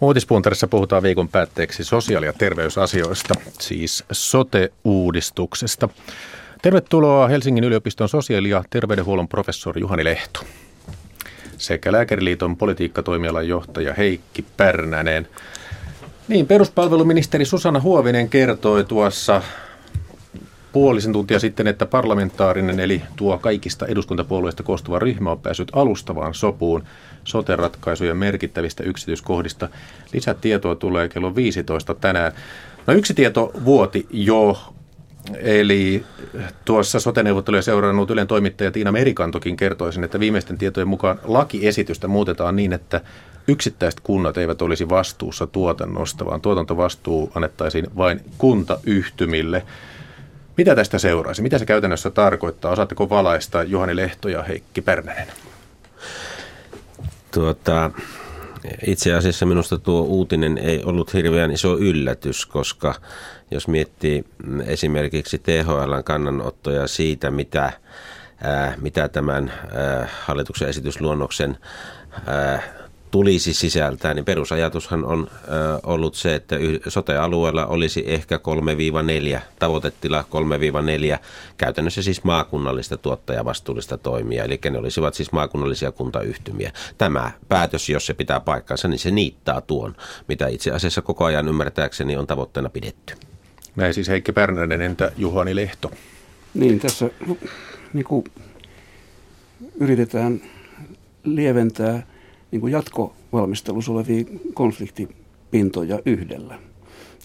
Uutispuntarissa puhutaan viikon päätteeksi sosiaali- ja terveysasioista, siis sote-uudistuksesta. Tervetuloa Helsingin yliopiston sosiaali- ja terveydenhuollon professori Juhani Lehto sekä Lääkäriliiton politiikkatoimialan johtaja Heikki Pärnänen. Niin, peruspalveluministeri Susanna Huovinen kertoi tuossa puolisen tuntia sitten, että parlamentaarinen eli tuo kaikista eduskuntapuolueista koostuva ryhmä on päässyt alustavaan sopuun sote-ratkaisujen merkittävistä yksityiskohdista. Lisätietoa tulee kello 15 tänään. No yksi tieto vuoti jo, eli tuossa sote-neuvotteluja seurannut Ylen toimittaja Tiina Merikantokin kertoisin, että viimeisten tietojen mukaan lakiesitystä muutetaan niin, että yksittäiset kunnat eivät olisi vastuussa tuotannosta, vaan tuotantovastuu annettaisiin vain kuntayhtymille. Mitä tästä seuraisi? Mitä se käytännössä tarkoittaa? Osaatteko valaista Juhani Lehto ja Heikki Pärnänen? Tuota, itse asiassa minusta tuo uutinen ei ollut hirveän iso yllätys, koska jos miettii esimerkiksi THLn kannanottoja siitä, mitä, ää, mitä tämän ää, hallituksen esitysluonnoksen ää, tulisi sisältää, niin perusajatushan on ö, ollut se, että sote-alueella olisi ehkä 3-4, tavoitetila 3-4, käytännössä siis maakunnallista tuottajavastuullista toimia, eli ne olisivat siis maakunnallisia kuntayhtymiä. Tämä päätös, jos se pitää paikkansa, niin se niittaa tuon, mitä itse asiassa koko ajan ymmärtääkseni on tavoitteena pidetty. Näin siis Heikki Pärnänen, entä Juhani Lehto? Niin, tässä niin kuin yritetään lieventää – niin kuin jatkovalmistelussa olevia konfliktipintoja yhdellä.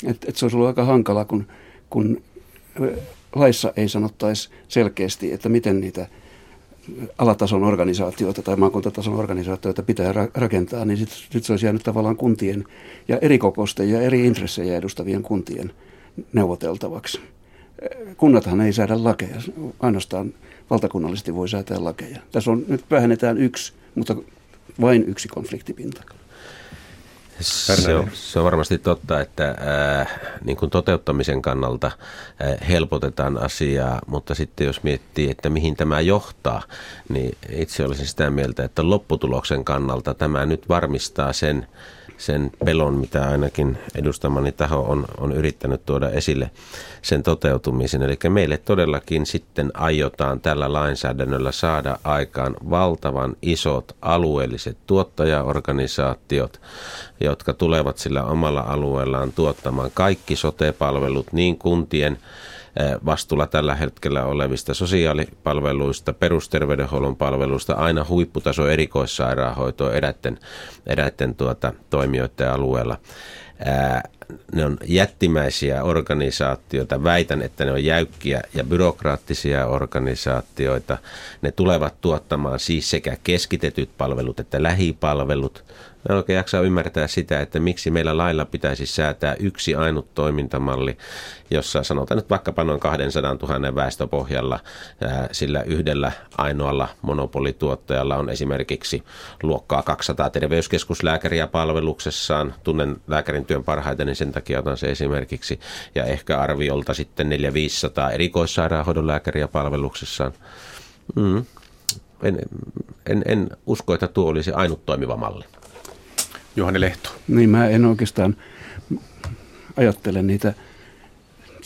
Et, et se olisi ollut aika hankala, kun, kun laissa ei sanottaisi selkeästi, että miten niitä alatason organisaatioita tai maakuntatason organisaatioita pitää ra- rakentaa, niin sitten sit se olisi jäänyt tavallaan kuntien ja eri kokoisten ja eri intressejä edustavien kuntien neuvoteltavaksi. Kunnathan ei säädä lakeja, ainoastaan valtakunnallisesti voi säätää lakeja. Tässä on, nyt vähennetään yksi, mutta vain yksi konfliktipinta. Se on, se on varmasti totta, että ää, niin kuin toteuttamisen kannalta ää, helpotetaan asiaa, mutta sitten jos miettii, että mihin tämä johtaa, niin itse olisin sitä mieltä, että lopputuloksen kannalta tämä nyt varmistaa sen, sen pelon, mitä ainakin edustamani taho on, on yrittänyt tuoda esille sen toteutumisen. Eli meille todellakin sitten aiotaan tällä lainsäädännöllä saada aikaan valtavan isot alueelliset tuottajaorganisaatiot, jotka tulevat sillä omalla alueellaan tuottamaan kaikki sote-palvelut niin kuntien vastuulla tällä hetkellä olevista sosiaalipalveluista, perusterveydenhuollon palveluista, aina huipputaso erikoissairaanhoitoa eräiden, eräiden tuota, toimijoiden alueella. Ää, ne on jättimäisiä organisaatioita. Väitän, että ne on jäykkiä ja byrokraattisia organisaatioita. Ne tulevat tuottamaan siis sekä keskitetyt palvelut että lähipalvelut. Mä oikein jaksaa ymmärtää sitä, että miksi meillä lailla pitäisi säätää yksi ainut toimintamalli, jossa sanotaan nyt vaikkapa noin 200 000 väestöpohjalla sillä yhdellä ainoalla monopolituottajalla on esimerkiksi luokkaa 200 terveyskeskuslääkäriä palveluksessaan. Tunnen lääkärin työn parhaiten, niin sen takia otan se esimerkiksi. Ja ehkä arviolta sitten 400-500 erikoissairaanhoidon lääkäriä palveluksessaan. Mm. En, en, en usko, että tuo olisi ainut toimiva malli. Juhani Lehto. Niin, mä en oikeastaan ajattele niitä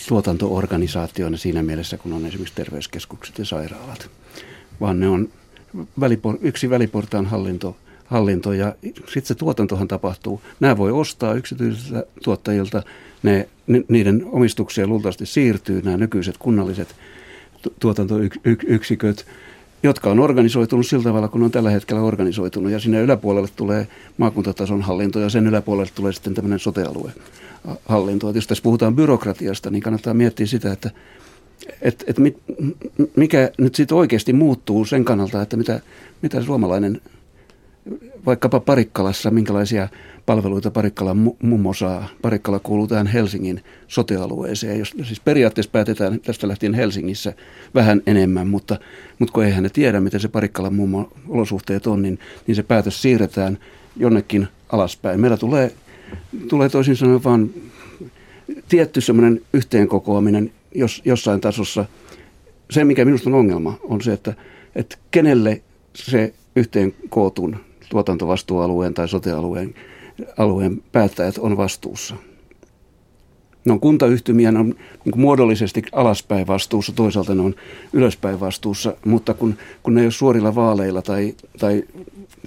tuotantoorganisaatioina siinä mielessä, kun on esimerkiksi terveyskeskukset ja sairaalat, vaan ne on välipor- yksi väliportaan hallinto, hallinto ja sitten se tuotantohan tapahtuu. Nämä voi ostaa yksityisiltä tuottajilta, ne, niiden omistukseen luultavasti siirtyy nämä nykyiset kunnalliset tuotantoyksiköt jotka on organisoitunut sillä tavalla, kun on tällä hetkellä organisoitunut. Ja sinne yläpuolelle tulee maakuntatason hallinto ja sen yläpuolelle tulee sitten tämmöinen sotealue hallinto. Et jos tässä puhutaan byrokratiasta, niin kannattaa miettiä sitä, että et, et mit, mikä nyt sitten oikeasti muuttuu sen kannalta, että mitä, mitä suomalainen vaikkapa Parikkalassa, minkälaisia palveluita Parikkala mummo saa. Parikkala kuuluu tähän Helsingin sotealueeseen. Jos, siis periaatteessa päätetään tästä lähtien Helsingissä vähän enemmän, mutta, mutta kun eihän ne tiedä, miten se Parikkalan mummo olosuhteet on, niin, niin se päätös siirretään jonnekin alaspäin. Meillä tulee, tulee toisin sanoen vain tietty semmoinen yhteenkokoaminen jos, jossain tasossa. Se, mikä minusta on ongelma, on se, että, että kenelle se yhteen kootun tuotantovastuualueen tai sotealueen alueen päättäjät on vastuussa. Ne on kuntayhtymiä, ne on niin muodollisesti alaspäin vastuussa, toisaalta ne on ylöspäin vastuussa, mutta kun, kun ne ei ole suorilla vaaleilla tai, tai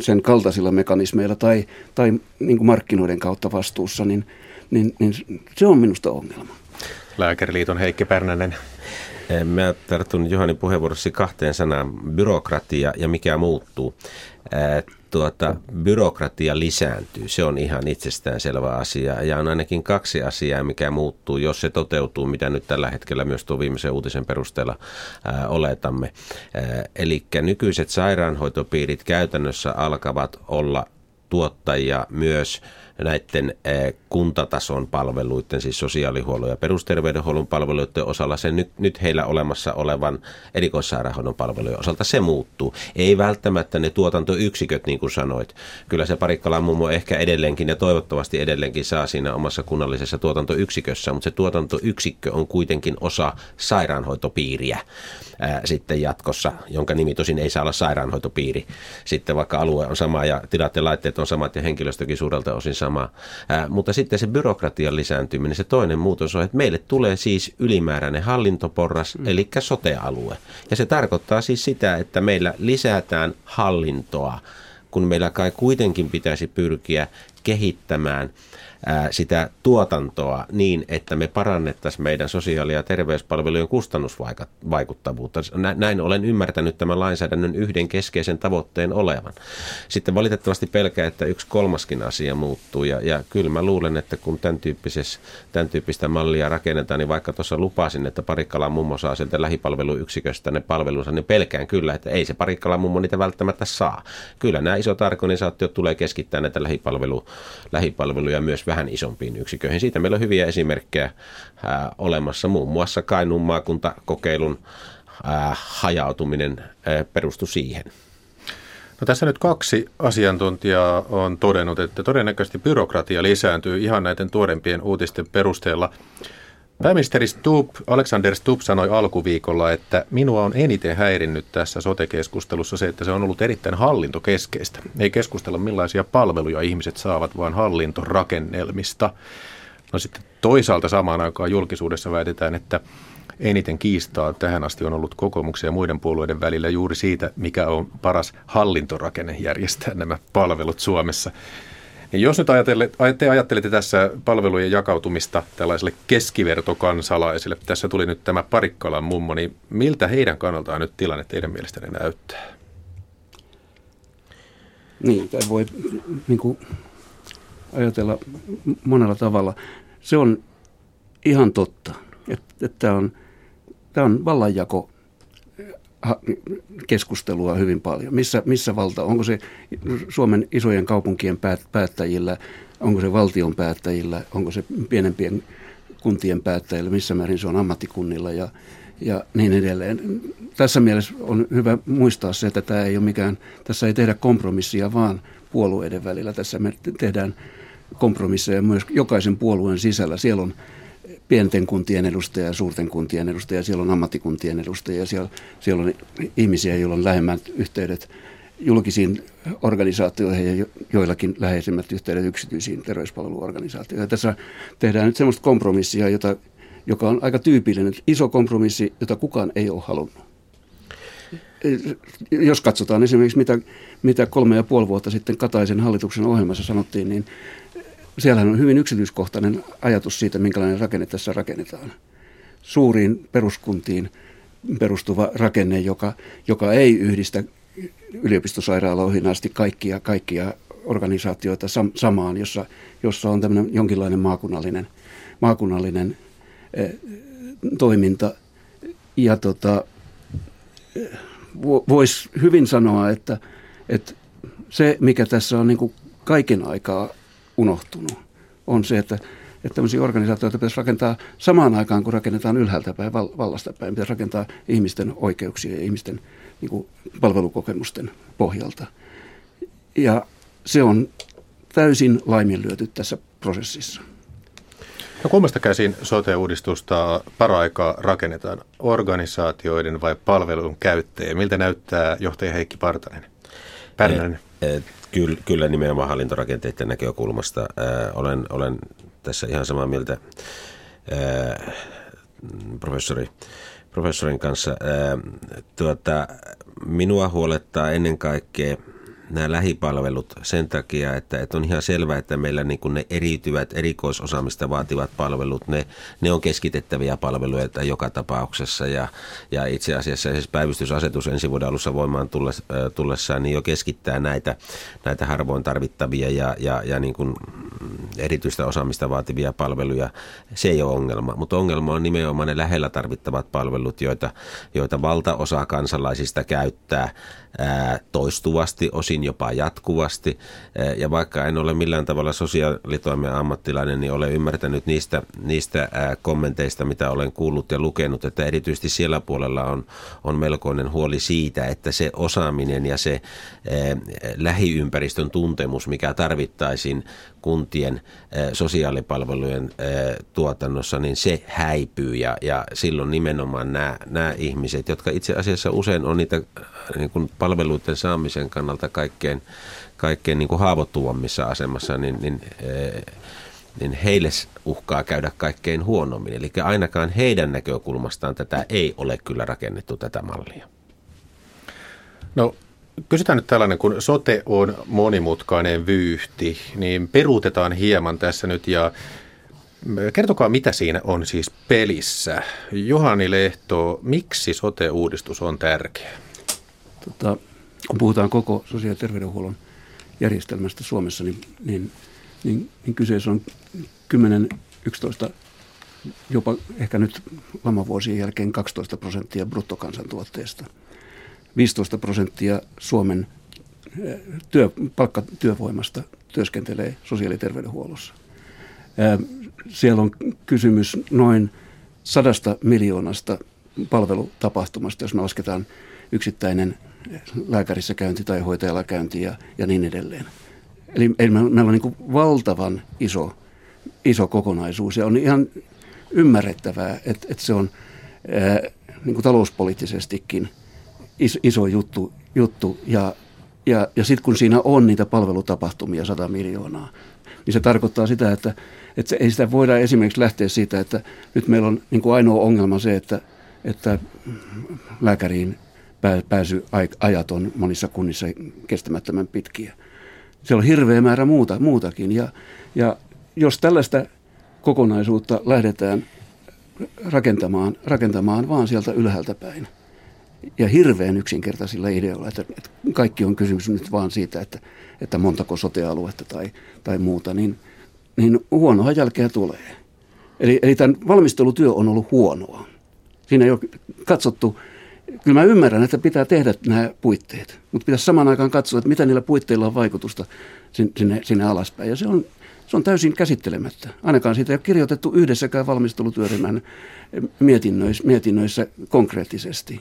sen kaltaisilla mekanismeilla tai, tai niin kuin markkinoiden kautta vastuussa, niin, niin, niin se on minusta ongelma. Lääkäriliiton Heikki Pärnänen. Eh, mä tartun Johani puheenvuorossa kahteen sanaan, byrokratia ja mikä muuttuu. Tuota, byrokratia lisääntyy, se on ihan itsestäänselvä asia. Ja on ainakin kaksi asiaa, mikä muuttuu, jos se toteutuu, mitä nyt tällä hetkellä myös tuo viimeisen uutisen perusteella ää, oletamme. Eli nykyiset sairaanhoitopiirit käytännössä alkavat olla tuottajia myös näiden eh, kuntatason palveluiden, siis sosiaalihuollon ja perusterveydenhuollon palveluiden osalla, se nyt, nyt heillä olemassa olevan erikoissairaanhoidon palvelujen osalta se muuttuu. Ei välttämättä ne tuotantoyksiköt, niin kuin sanoit. Kyllä se Parikkalan mummo ehkä edelleenkin ja toivottavasti edelleenkin saa siinä omassa kunnallisessa tuotantoyksikössä, mutta se tuotantoyksikkö on kuitenkin osa sairaanhoitopiiriä ää, sitten jatkossa, jonka nimi tosin ei saa olla sairaanhoitopiiri. Sitten vaikka alue on sama ja tilat ja laitteet on samat ja henkilöstökin suurelta osin sama. Ää, mutta sitten se byrokratian lisääntyminen, se toinen muutos on, että meille tulee siis ylimääräinen hallintoporras, mm. eli sotealue. Ja se tarkoittaa siis sitä, että meillä lisätään hallintoa, kun meillä kai kuitenkin pitäisi pyrkiä kehittämään sitä tuotantoa niin, että me parannettaisiin meidän sosiaali- ja terveyspalvelujen kustannusvaikuttavuutta. Näin olen ymmärtänyt tämän lainsäädännön yhden keskeisen tavoitteen olevan. Sitten valitettavasti pelkää, että yksi kolmaskin asia muuttuu ja, ja kyllä mä luulen, että kun tämän, tämän tyyppistä mallia rakennetaan, niin vaikka tuossa lupasin, että Parikkalan mummo saa sieltä lähipalveluyksiköstä ne palvelunsa, niin pelkään kyllä, että ei se Parikkalan mummo niitä välttämättä saa. Kyllä nämä isot organisaatiot tulee keskittää näitä lähipalvelu, lähipalveluja myös vähän isompiin yksiköihin. Siitä meillä on hyviä esimerkkejä ää, olemassa, muun muassa Kainuun maakuntakokeilun ää, hajautuminen ää, perustui siihen. No tässä nyt kaksi asiantuntijaa on todennut, että todennäköisesti byrokratia lisääntyy ihan näiden tuorempien uutisten perusteella. Pääministeri Stubb, Alexander Stubb sanoi alkuviikolla, että minua on eniten häirinnyt tässä sote-keskustelussa se, että se on ollut erittäin hallintokeskeistä. Ei keskustella millaisia palveluja ihmiset saavat, vaan hallintorakennelmista. No sitten toisaalta samaan aikaan julkisuudessa väitetään, että eniten kiistaa tähän asti on ollut kokoomuksen ja muiden puolueiden välillä juuri siitä, mikä on paras hallintorakenne järjestää nämä palvelut Suomessa. Niin jos nyt te ajattelette tässä palvelujen jakautumista tällaiselle keskivertokansalaisille, tässä tuli nyt tämä Parikkalan mummo, niin miltä heidän kannaltaan nyt tilanne teidän mielestänne näyttää? Niin, voi niin kuin, ajatella monella tavalla. Se on ihan totta, että, että tämä on, tämä on vallanjako keskustelua hyvin paljon. Missä, missä valta, onko se Suomen isojen kaupunkien päättäjillä, onko se valtion päättäjillä, onko se pienempien kuntien päättäjillä, missä määrin se on ammattikunnilla ja, ja niin edelleen. Tässä mielessä on hyvä muistaa se, että tämä ei ole mikään, tässä ei tehdä kompromissia vaan puolueiden välillä. Tässä me tehdään kompromisseja myös jokaisen puolueen sisällä. Siellä on pienten kuntien edustajia, suurten kuntien edustajia, siellä on ammattikuntien edustajia, siellä, siellä on ihmisiä, joilla on lähemmät yhteydet julkisiin organisaatioihin ja joillakin läheisemmät yhteydet yksityisiin terveyspalveluorganisaatioihin. Tässä tehdään nyt sellaista kompromissia, jota, joka on aika tyypillinen, iso kompromissi, jota kukaan ei ole halunnut. Jos katsotaan esimerkiksi, mitä, mitä kolme ja puoli vuotta sitten Kataisen hallituksen ohjelmassa sanottiin, niin siellä on hyvin yksityiskohtainen ajatus siitä, minkälainen rakenne tässä rakennetaan. Suuriin peruskuntiin perustuva rakenne, joka, joka ei yhdistä yliopistosairaaloihin asti kaikkia, kaikkia organisaatioita sam, samaan, jossa, jossa on tämmöinen jonkinlainen maakunnallinen, maakunnallinen eh, toiminta. Ja tota, voisi hyvin sanoa, että, että se, mikä tässä on niin kuin kaiken aikaa unohtunut, on se, että, että tämmöisiä organisaatioita pitäisi rakentaa samaan aikaan, kun rakennetaan ylhäältä päin, vallasta päin. Pitäisi rakentaa ihmisten oikeuksia ja ihmisten niin kuin, palvelukokemusten pohjalta. Ja se on täysin laiminlyöty tässä prosessissa. No kummasta käsin sote-uudistusta paraikaa rakennetaan? Organisaatioiden vai palvelun käyttäjien? Miltä näyttää johtaja Heikki Partanen? Pärnänen. Kyllä, kyllä nimenomaan hallintorakenteiden näkökulmasta. Ää, olen, olen tässä ihan samaa mieltä professori, professorin kanssa. Tuota, minua huolettaa ennen kaikkea – nämä lähipalvelut sen takia, että, että on ihan selvää, että meillä niin kuin ne eriytyvät erikoisosaamista vaativat palvelut, ne, ne on keskitettäviä palveluja joka tapauksessa ja, ja itse asiassa siis päivystysasetus ensi vuoden alussa voimaan tullessaan niin jo keskittää näitä, näitä harvoin tarvittavia ja, ja, ja niin kuin erityistä osaamista vaativia palveluja. Se ei ole ongelma, mutta ongelma on nimenomaan ne lähellä tarvittavat palvelut, joita, joita valtaosa kansalaisista käyttää toistuvasti, osin jopa jatkuvasti. Ja vaikka en ole millään tavalla sosiaalitoimen ammattilainen, niin olen ymmärtänyt niistä, niistä kommenteista, mitä olen kuullut ja lukenut, että erityisesti siellä puolella on, on melkoinen huoli siitä, että se osaaminen ja se lähiympäristön tuntemus, mikä tarvittaisiin kuntien sosiaalipalvelujen tuotannossa, niin se häipyy ja, ja silloin nimenomaan nämä, nämä ihmiset, jotka itse asiassa usein on niitä niin kuin palveluiden saamisen kannalta kaikkein, kaikkein niin kuin haavoittuvammissa asemassa, niin, niin, niin heille uhkaa käydä kaikkein huonommin. Eli ainakaan heidän näkökulmastaan tätä ei ole kyllä rakennettu tätä mallia. No Kysytään nyt tällainen, kun sote on monimutkainen vyyhti, niin peruutetaan hieman tässä nyt ja kertokaa, mitä siinä on siis pelissä. Juhani Lehto, miksi sote-uudistus on tärkeä? Tota, kun puhutaan koko sosiaali- ja terveydenhuollon järjestelmästä Suomessa, niin, niin, niin, niin kyseessä on 10, 11, jopa ehkä nyt lamavuosien jälkeen 12 prosenttia bruttokansantuotteesta – 15 prosenttia Suomen eh, työ, palkkatyövoimasta työskentelee sosiaali- ja terveydenhuollossa. Eh, siellä on kysymys noin sadasta miljoonasta palvelutapahtumasta, jos me lasketaan yksittäinen lääkärissä käynti tai hoitajalla käynti ja, ja niin edelleen. Eli, eli meillä on niin valtavan iso, iso kokonaisuus ja on ihan ymmärrettävää, että, että se on ää, niin talouspoliittisestikin – iso, iso juttu, juttu ja, ja, ja sitten kun siinä on niitä palvelutapahtumia 100 miljoonaa, niin se tarkoittaa sitä, että, että ei sitä voida esimerkiksi lähteä siitä, että nyt meillä on niin kuin ainoa ongelma se, että, että lääkäriin pääsy ajat on monissa kunnissa kestämättömän pitkiä. Siellä on hirveä määrä muuta, muutakin ja, ja jos tällaista kokonaisuutta lähdetään rakentamaan, rakentamaan vaan sieltä ylhäältä päin, ja hirveän yksinkertaisilla ideoilla, että, että kaikki on kysymys nyt vaan siitä, että, että montako sotealuetta tai, tai muuta, niin, niin huonoa jälkeä tulee. Eli, eli tämän valmistelutyö on ollut huonoa. Siinä ei ole katsottu, kyllä mä ymmärrän, että pitää tehdä nämä puitteet, mutta pitäisi samaan aikaan katsoa, että mitä niillä puitteilla on vaikutusta sinne, sinne alaspäin. Ja se on, se on täysin käsittelemättä. Ainakaan siitä ei ole kirjoitettu yhdessäkään valmistelutyöryhmän mietinnöissä, mietinnöissä konkreettisesti.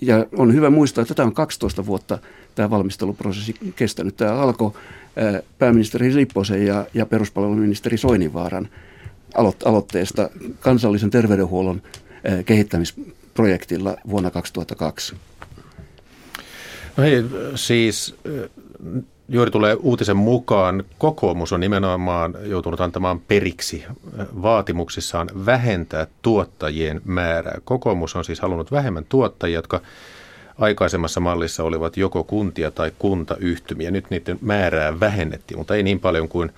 Ja on hyvä muistaa, että tämä on 12 vuotta tämä valmisteluprosessi kestänyt. Tämä alkoi pääministeri Lipposen ja, ja peruspalveluministeri Soininvaaran aloitteesta kansallisen terveydenhuollon kehittämisprojektilla vuonna 2002. No hei, siis juuri tulee uutisen mukaan, kokoomus on nimenomaan joutunut antamaan periksi vaatimuksissaan vähentää tuottajien määrää. Kokoomus on siis halunnut vähemmän tuottajia, jotka aikaisemmassa mallissa olivat joko kuntia tai kuntayhtymiä. Nyt niiden määrää vähennettiin, mutta ei niin paljon kuin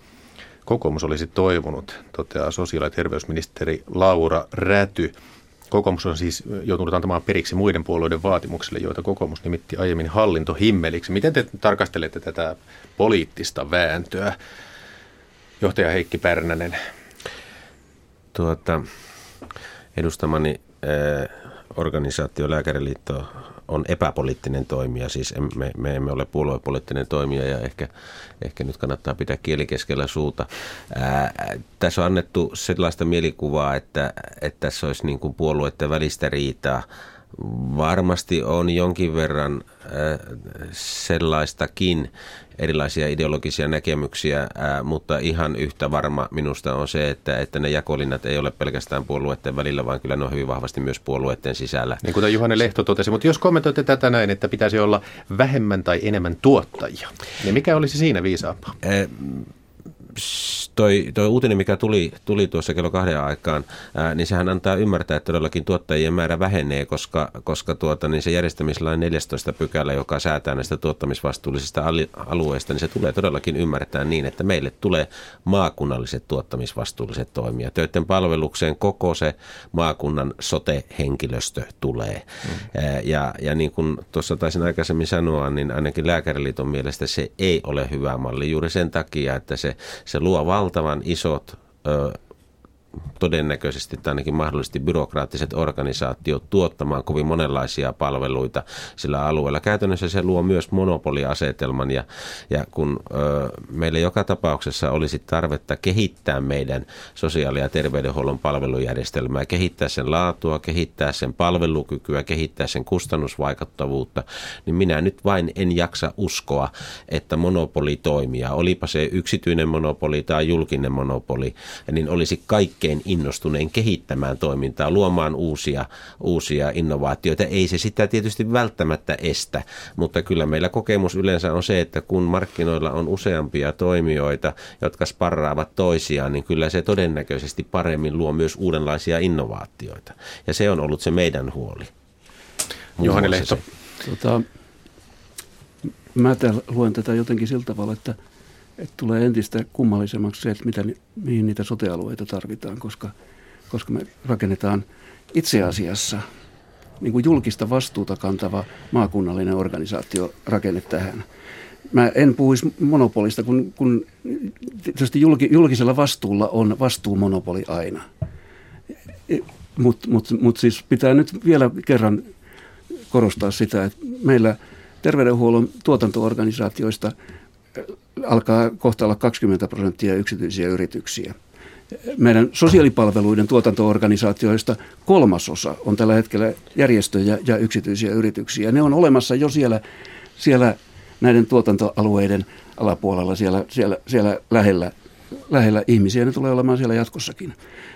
kokoomus olisi toivonut, toteaa sosiaali- ja terveysministeri Laura Räty. Kokoomus on siis joutunut antamaan periksi muiden puolueiden vaatimuksille, joita kokoomus nimitti aiemmin hallintohimmeliksi. Miten te tarkastelette tätä poliittista vääntöä, johtaja Heikki Pärnänen? Tuota, edustamani äh, organisaatio Lääkäriliitto on epäpoliittinen toimija, siis me, me emme ole puoluepoliittinen toimija ja ehkä, ehkä nyt kannattaa pitää kieli keskellä suuta. Ää, tässä on annettu sellaista mielikuvaa, että, että tässä olisi niin kuin puolueiden välistä riitaa. Varmasti on jonkin verran sellaistakin erilaisia ideologisia näkemyksiä, mutta ihan yhtä varma minusta on se, että, että ne jakolinnat ei ole pelkästään puolueiden välillä, vaan kyllä ne on hyvin vahvasti myös puolueiden sisällä. Niin kuten Juhani Lehto totesi, mutta jos kommentoitte tätä näin, että pitäisi olla vähemmän tai enemmän tuottajia, niin mikä olisi siinä viisaampaa? Toi, toi uutinen, mikä tuli, tuli tuossa kello kahden aikaan, ää, niin sehän antaa ymmärtää, että todellakin tuottajien määrä vähenee, koska, koska tuota, niin se järjestämislain 14 pykälä, joka säätää näistä tuottamisvastuullisista alueista, niin se tulee todellakin ymmärtää niin, että meille tulee maakunnalliset tuottamisvastuulliset toimijat, joiden palvelukseen koko se maakunnan sote-henkilöstö tulee. Mm. Ja, ja niin kuin tuossa taisin aikaisemmin sanoa, niin ainakin Lääkäriliiton mielestä se ei ole hyvä malli juuri sen takia, että se se luo valtavan isot todennäköisesti tai ainakin mahdollisesti byrokraattiset organisaatiot tuottamaan kovin monenlaisia palveluita sillä alueella. Käytännössä se luo myös monopoliasetelman ja, ja kun ö, meillä joka tapauksessa olisi tarvetta kehittää meidän sosiaali- ja terveydenhuollon palvelujärjestelmää, kehittää sen laatua, kehittää sen palvelukykyä, kehittää sen kustannusvaikuttavuutta, niin minä nyt vain en jaksa uskoa, että monopoli toimia, olipa se yksityinen monopoli tai julkinen monopoli, niin olisi kaikki kaikkein innostuneen kehittämään toimintaa, luomaan uusia, uusia innovaatioita. Ei se sitä tietysti välttämättä estä, mutta kyllä meillä kokemus yleensä on se, että kun markkinoilla on useampia toimijoita, jotka sparraavat toisiaan, niin kyllä se todennäköisesti paremmin luo myös uudenlaisia innovaatioita. Ja se on ollut se meidän huoli. Johani Lehto. Tota, mä luen tätä jotenkin sillä tavalla, että – että tulee entistä kummallisemmaksi se, että mitä, mihin niitä sotealueita tarvitaan, koska, koska me rakennetaan itse asiassa niin kuin julkista vastuuta kantava maakunnallinen organisaatio rakenne tähän. Mä en puhuisi monopolista, kun, kun tietysti julki, julkisella vastuulla on vastuumonopoli aina. Mutta mut, mut siis pitää nyt vielä kerran korostaa sitä, että meillä terveydenhuollon tuotantoorganisaatioista – alkaa kohta olla 20 prosenttia yksityisiä yrityksiä. Meidän sosiaalipalveluiden tuotantoorganisaatioista kolmasosa on tällä hetkellä järjestöjä ja yksityisiä yrityksiä. Ne on olemassa jo siellä, siellä näiden tuotantoalueiden alapuolella, siellä, siellä, siellä lähellä, lähellä ihmisiä. Ne tulee olemaan siellä jatkossakin.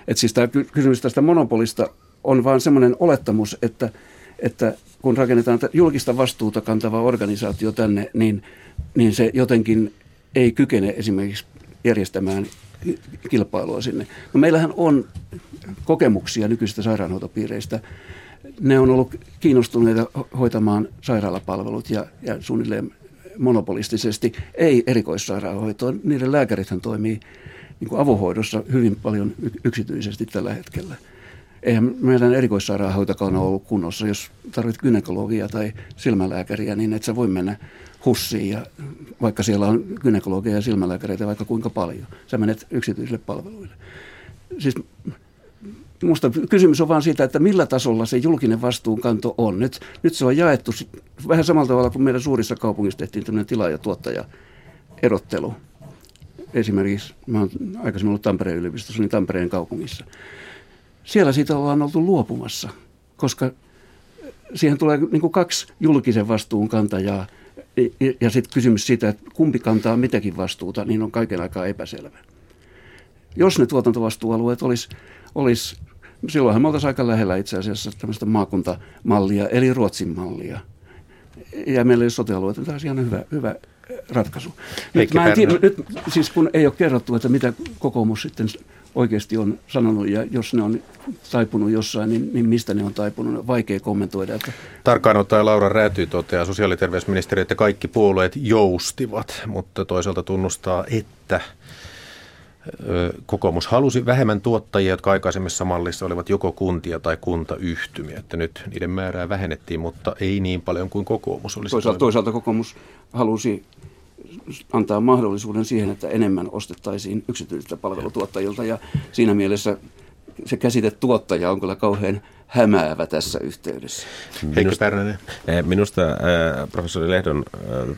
Et siis tämä kysymys tästä monopolista on vain semmoinen olettamus, että, että kun rakennetaan julkista vastuuta kantava organisaatio tänne, niin, niin se jotenkin ei kykene esimerkiksi järjestämään kilpailua sinne. No meillähän on kokemuksia nykyisistä sairaanhoitopiireistä. Ne on ollut kiinnostuneita hoitamaan sairaalapalvelut ja, ja suunnilleen monopolistisesti, ei erikoissairaanhoitoon. Niiden lääkärithän toimii niin kuin avohoidossa hyvin paljon yksityisesti tällä hetkellä. Eihän meidän erikoissairaanhoitokaan ole ollut kunnossa. Jos tarvitset gynekologia tai silmälääkäriä, niin et sä voi mennä hussiin, ja vaikka siellä on gynekologia ja silmälääkäreitä vaikka kuinka paljon. Sä menet yksityisille palveluille. Siis Minusta kysymys on vain siitä, että millä tasolla se julkinen vastuunkanto on. Nyt, nyt se on jaettu vähän samalla tavalla kuin meidän suurissa kaupungissa tehtiin tämmöinen tila- ja tuottaja-erottelu. Esimerkiksi, mä olen aikaisemmin ollut Tampereen yliopistossa, niin Tampereen kaupungissa. Siellä siitä ollaan oltu luopumassa, koska siihen tulee niin kuin kaksi julkisen vastuun kantajaa – ja sitten kysymys siitä, että kumpi kantaa mitäkin vastuuta, niin on kaiken aikaa epäselvä. Jos ne tuotantovastuualueet olisi, olisi silloinhan me oltaisiin aika lähellä itse asiassa tämmöistä maakuntamallia, eli Ruotsin mallia. Ja meillä ei ole sote-alueita, tämä olisi ihan hyvä, hyvä ratkaisu. Nyt, mä en tiedä, nyt, siis kun ei ole kerrottu, että mitä kokoomus sitten oikeasti on sanonut ja jos ne on taipunut jossain, niin, niin mistä ne on taipunut, vaikea kommentoida. Että... Tarkkaan ottaen Laura Rääty toteaa sosiaali- ja terveysministeri, että kaikki puolueet joustivat, mutta toisaalta tunnustaa, että kokoomus halusi vähemmän tuottajia, jotka aikaisemmissa mallissa olivat joko kuntia tai kuntayhtymiä. Että nyt niiden määrää vähennettiin, mutta ei niin paljon kuin kokoomus olisi toisaalta, toisaalta kokoomus halusi antaa mahdollisuuden siihen, että enemmän ostettaisiin yksityisiltä palvelutuottajilta ja siinä mielessä se käsite tuottaja on kyllä kauhean hämäävä tässä yhteydessä. Minusta, eh, minusta äh, professori Lehdon äh,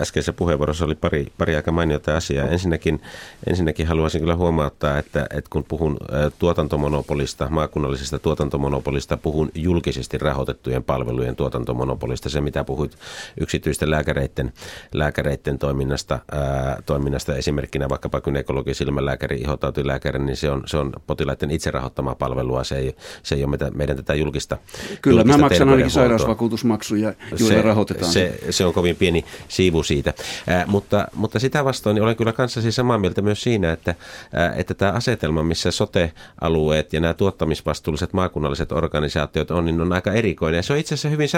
äskeisessä puheenvuorossa oli pari, pari aika mainiota asiaa. Ensinnäkin, ensinnäkin haluaisin kyllä huomauttaa, että, että kun puhun äh, tuotantomonopolista, maakunnallisesta tuotantomonopolista, puhun julkisesti rahoitettujen palvelujen tuotantomonopolista. Se, mitä puhuit yksityisten lääkäreiden, lääkäreiden toiminnasta, äh, toiminnasta, esimerkkinä vaikkapa gynekologi, silmälääkäri, ihotautilääkäri, niin se on, se on potilaiden itse rahoittamaa palvelua. Se ei, se ei ole meidän tätä julkista Kyllä, julkista mä maksan ainakin sairausvakuutusmaksuja, joilla se, rahoitetaan. Se, se on kovin pieni siivu siitä. Äh, mutta, mutta sitä vastoin niin olen kyllä kanssasi samaa mieltä myös siinä, että, äh, että tämä asetelma, missä sote-alueet ja nämä tuottamisvastuulliset maakunnalliset organisaatiot on, niin on aika erikoinen. Ja se on itse asiassa hyvin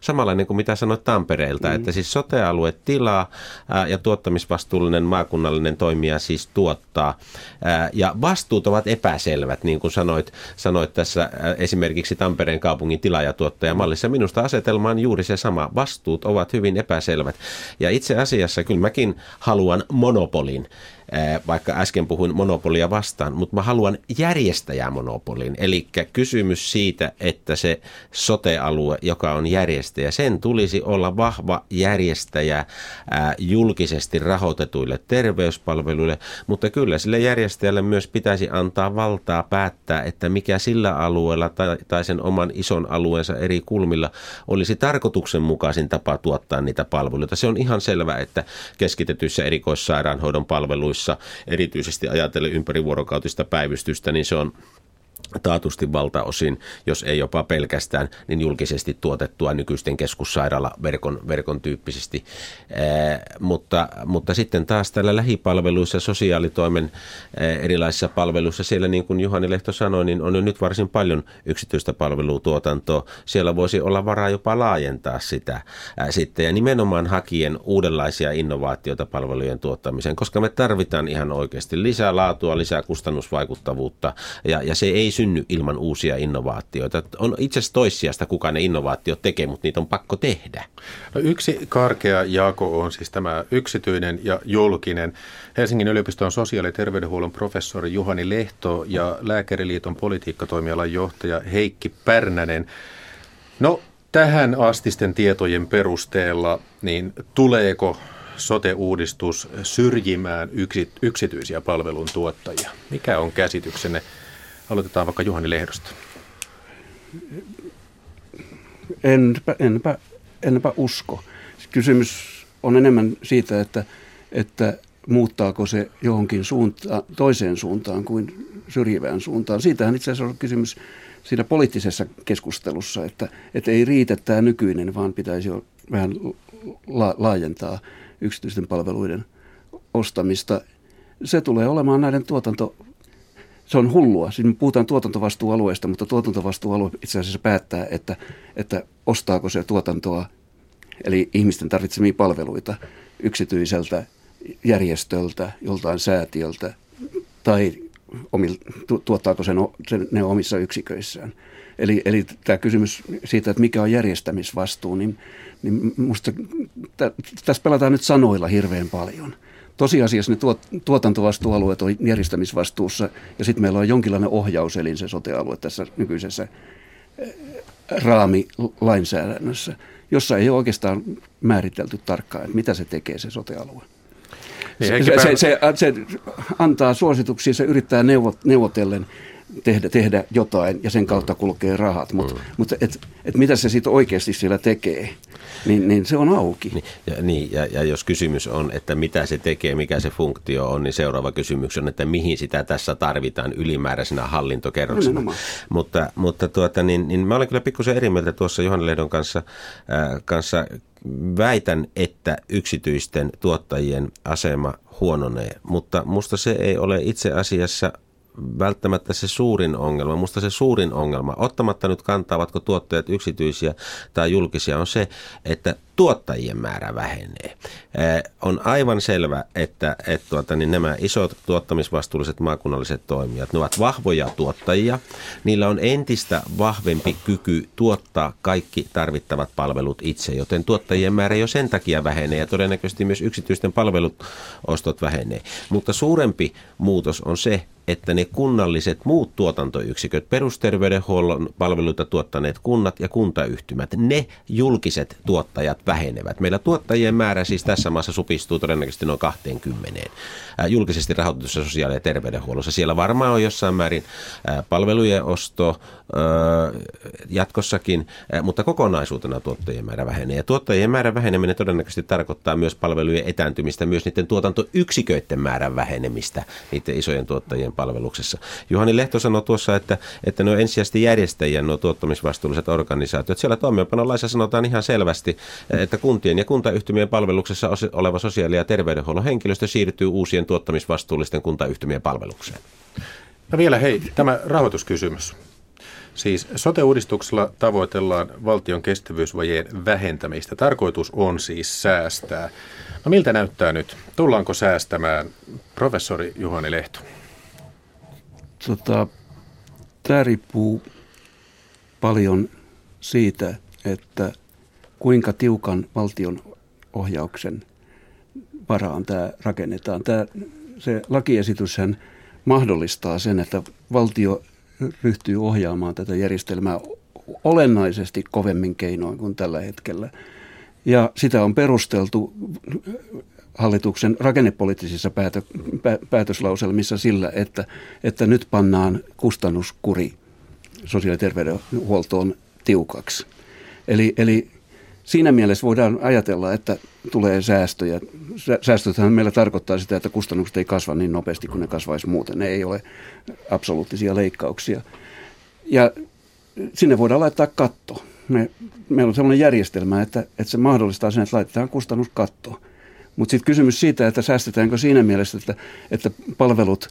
samanlainen kuin mitä sanoit Tampereelta, mm. että siis sote-alue tilaa äh, ja tuottamisvastuullinen maakunnallinen toimija siis tuottaa. Äh, ja vastuut ovat epäselvät, niin kuin sanoit, sanoit tässä äh, esimerkiksi esimerkiksi Tampereen kaupungin tilaajatuottajamallissa. Minusta asetelma on juuri se sama. Vastuut ovat hyvin epäselvät. Ja itse asiassa kyllä mäkin haluan monopolin vaikka äsken puhuin monopolia vastaan, mutta mä haluan järjestäjämonopolin. Eli kysymys siitä, että se sotealue, joka on järjestäjä, sen tulisi olla vahva järjestäjä julkisesti rahoitetuille terveyspalveluille, mutta kyllä sille järjestäjälle myös pitäisi antaa valtaa päättää, että mikä sillä alueella tai, tai sen oman ison alueensa eri kulmilla olisi tarkoituksenmukaisin tapa tuottaa niitä palveluita. Se on ihan selvä, että keskitetyissä erikoissairaanhoidon palveluissa Suomessa, erityisesti ajatellen ympärivuorokautista päivystystä, niin se on taatusti valtaosin, jos ei jopa pelkästään, niin julkisesti tuotettua nykyisten keskussairaalaverkon verkon tyyppisesti. Ee, mutta, mutta sitten taas tällä lähipalveluissa, sosiaalitoimen ee, erilaisissa palveluissa, siellä niin kuin Juhani Lehto sanoi, niin on jo nyt varsin paljon yksityistä palvelutuotantoa. Siellä voisi olla varaa jopa laajentaa sitä ää, sitten ja nimenomaan hakien uudenlaisia innovaatioita palvelujen tuottamiseen, koska me tarvitaan ihan oikeasti lisää laatua, lisää kustannusvaikuttavuutta ja, ja se ei synny ilman uusia innovaatioita. On itse asiassa toissijasta, kuka ne innovaatiot tekee, mutta niitä on pakko tehdä. No yksi karkea jako on siis tämä yksityinen ja julkinen. Helsingin yliopiston sosiaali- ja terveydenhuollon professori Juhani Lehto ja Lääkäriliiton politiikkatoimialan johtaja Heikki Pärnänen. No tähän astisten tietojen perusteella, niin tuleeko sote-uudistus syrjimään yksityisiä palveluntuottajia? Mikä on käsityksenne Aloitetaan vaikka Juhani Lehdosta. Enpä, enpä, enpä usko. Kysymys on enemmän siitä, että, että muuttaako se johonkin suuntaan, toiseen suuntaan kuin syrjivään suuntaan. Siitähän itse asiassa on kysymys siinä poliittisessa keskustelussa, että, että ei riitä tämä nykyinen, vaan pitäisi jo vähän la- laajentaa yksityisten palveluiden ostamista. Se tulee olemaan näiden tuotanto se on hullua. Siis me puhutaan tuotantovastuualueesta, mutta tuotantovastuualue itse asiassa päättää, että, että ostaako se tuotantoa, eli ihmisten tarvitsemia palveluita yksityiseltä järjestöltä, joltain säätiöltä, tai omil, tu, tuottaako se, no, se ne omissa yksiköissään. Eli, eli tämä kysymys siitä, että mikä on järjestämisvastuu, niin, niin musta tässä pelataan nyt sanoilla hirveän paljon – tosiasiassa ne tuot, tuotantovastuualueet on järjestämisvastuussa ja sitten meillä on jonkinlainen ohjauselin se sotealue tässä nykyisessä eh, raamilainsäädännössä, jossa ei ole oikeastaan määritelty tarkkaan, että mitä se tekee se sotealue. Niin, se, se, se, se antaa suosituksia, se yrittää neuvot, neuvotellen tehdä, tehdä jotain ja sen kautta kulkee rahat. Mut, mm. Mutta et, et mitä se sitten oikeasti siellä tekee, niin, niin se on auki. Niin, ja, niin, ja, ja jos kysymys on, että mitä se tekee, mikä se funktio on, niin seuraava kysymys on, että mihin sitä tässä tarvitaan ylimääräisenä hallintokerroksena. No, mutta mutta tuota, niin, niin mä olen kyllä pikkusen eri mieltä tuossa Johanna Lehdon kanssa, äh, kanssa väitän, että yksityisten tuottajien asema huononee, mutta musta se ei ole itse asiassa välttämättä se suurin ongelma. Musta se suurin ongelma, ottamatta nyt kantaa, ovatko tuottajat yksityisiä tai julkisia, on se, että tuottajien määrä vähenee. On aivan selvä, että, että tuota, niin nämä isot tuottamisvastuulliset maakunnalliset toimijat, ne ovat vahvoja tuottajia. Niillä on entistä vahvempi kyky tuottaa kaikki tarvittavat palvelut itse, joten tuottajien määrä jo sen takia vähenee ja todennäköisesti myös yksityisten palvelut ostot vähenee. Mutta suurempi muutos on se, että ne kunnalliset muut tuotantoyksiköt, perusterveydenhuollon palveluita tuottaneet kunnat ja kuntayhtymät, ne julkiset tuottajat vähenevät. Meillä tuottajien määrä siis tässä maassa supistuu todennäköisesti noin 20 julkisesti rahoitetussa sosiaali- ja terveydenhuollossa. Siellä varmaan on jossain määrin palvelujen osto jatkossakin, mutta kokonaisuutena tuottajien määrä vähenee. Ja tuottajien määrän väheneminen todennäköisesti tarkoittaa myös palvelujen etääntymistä, myös niiden tuotantoyksiköiden määrän vähenemistä niiden isojen tuottajien palveluksessa. Juhani Lehto sanoi tuossa, että, että ne on ensisijaisesti järjestäjien nuo tuottamisvastuulliset organisaatiot. Siellä toimeenpanolaissa sanotaan ihan selvästi, että kuntien ja kuntayhtymien palveluksessa oleva sosiaali- ja terveydenhuollon henkilöstö siirtyy uusien tuottamisvastuullisten kuntayhtymien palvelukseen. No vielä hei, tämä rahoituskysymys. Siis sote-uudistuksella tavoitellaan valtion kestävyysvajeen vähentämistä. Tarkoitus on siis säästää. No miltä näyttää nyt? Tullaanko säästämään? Professori Juhani Lehto. Tota, tämä riippuu paljon siitä, että kuinka tiukan valtion ohjauksen varaan tämä rakennetaan. Tämä, se lakiesityshän mahdollistaa sen, että valtio ryhtyy ohjaamaan tätä järjestelmää olennaisesti kovemmin keinoin kuin tällä hetkellä. Ja sitä on perusteltu hallituksen rakennepoliittisissa päätö, pä, päätöslauselmissa sillä, että, että nyt pannaan kustannuskuri sosiaali- ja terveydenhuoltoon tiukaksi. Eli, eli siinä mielessä voidaan ajatella, että tulee säästöjä. Säästöthän meillä tarkoittaa sitä, että kustannukset ei kasva niin nopeasti kuin ne kasvaisi muuten. Ne ei ole absoluuttisia leikkauksia. Ja sinne voidaan laittaa katto. Me, meillä on sellainen järjestelmä, että, että se mahdollistaa sen, että laitetaan kustannuskatto. Mutta sitten kysymys siitä, että säästetäänkö siinä mielessä, että, että palvelut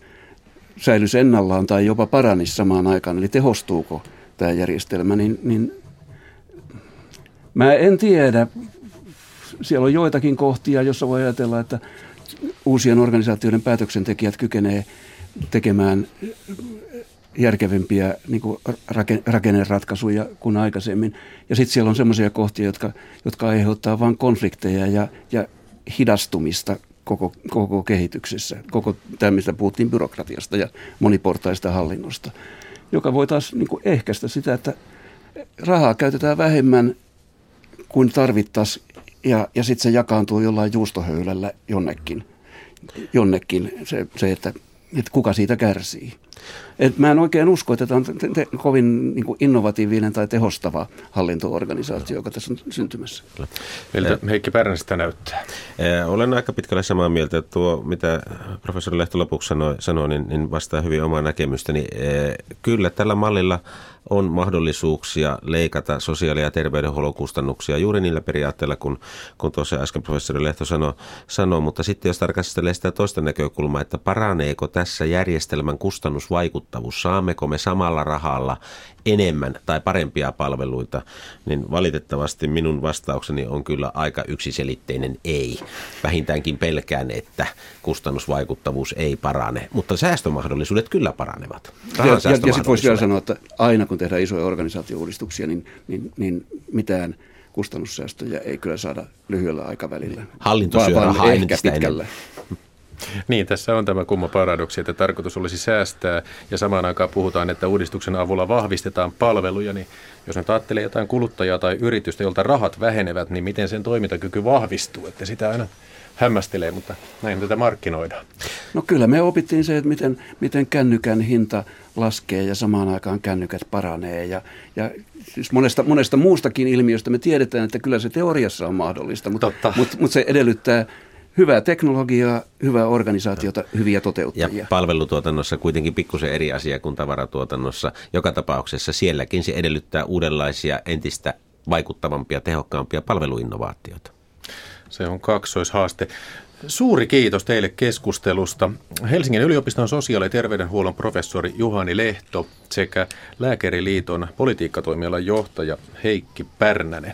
säilyisi ennallaan tai jopa paranisi samaan aikaan, eli tehostuuko tämä järjestelmä, niin, niin Mä en tiedä. Siellä on joitakin kohtia, jossa voi ajatella, että uusien organisaatioiden päätöksentekijät kykenee tekemään järkevimpiä niin kuin rakenneratkaisuja kuin aikaisemmin. Ja sitten siellä on sellaisia kohtia, jotka, jotka aiheuttaa vain konflikteja ja, ja hidastumista koko, koko kehityksessä. Koko tämä, mistä puhuttiin byrokratiasta ja moniportaista hallinnosta, joka voi taas niin kuin ehkäistä sitä, että rahaa käytetään vähemmän kuin tarvittaisiin ja, ja sitten se jakaantuu jollain juustohöylällä jonnekin, jonnekin se, se että, että kuka siitä kärsii. Et mä en oikein usko, että tämä on te- te- kovin niin kuin innovatiivinen tai tehostava hallintoorganisaatio, joka tässä on syntymässä. Miltä Heikki Pärnästä näyttää? Olen aika pitkälle samaa mieltä, että tuo, mitä professori Lehto lopuksi sanoi, sanoi niin, niin vastaa hyvin omaa näkemystäni. Kyllä tällä mallilla on mahdollisuuksia leikata sosiaali- ja terveydenhuollon kustannuksia juuri niillä periaatteilla, kun, kun tuossa äsken professori Lehto sanoi, sanoi. Mutta sitten jos tarkastelee sitä toista näkökulmaa, että paraneeko tässä järjestelmän kustannusvaikuttavuus, saammeko me samalla rahalla enemmän tai parempia palveluita, niin valitettavasti minun vastaukseni on kyllä aika yksiselitteinen ei. Vähintäänkin pelkään, että kustannusvaikuttavuus ei parane, mutta säästömahdollisuudet kyllä paranevat. Ja, ja, ja sitten voisi vielä sanoa, että aina kun tehdään isoja organisaatiouudistuksia, niin, niin, niin mitään kustannussäästöjä ei kyllä saada lyhyellä aikavälillä. Hallinto syö rahaa ehkä pitkällä. Niin, tässä on tämä kumma paradoksi, että tarkoitus olisi säästää ja samaan aikaan puhutaan, että uudistuksen avulla vahvistetaan palveluja, niin jos nyt ajattelee jotain kuluttajaa tai yritystä, jolta rahat vähenevät, niin miten sen toimintakyky vahvistuu, että sitä aina hämmästelee, mutta näin tätä markkinoidaan. No kyllä me opittiin se, että miten, miten kännykän hinta laskee ja samaan aikaan kännykät paranee. Ja, ja siis monesta, monesta muustakin ilmiöstä me tiedetään, että kyllä se teoriassa on mahdollista, mutta, mutta, mutta se edellyttää hyvää teknologiaa, hyvää organisaatiota, hyviä toteuttajia. Ja palvelutuotannossa kuitenkin pikkusen eri asia kuin tavaratuotannossa. Joka tapauksessa sielläkin se edellyttää uudenlaisia, entistä vaikuttavampia, tehokkaampia palveluinnovaatioita. Se on kaksoishaaste. Suuri kiitos teille keskustelusta. Helsingin yliopiston sosiaali- ja terveydenhuollon professori Juhani Lehto sekä Lääkäriliiton politiikkatoimialan johtaja Heikki Pärnänen.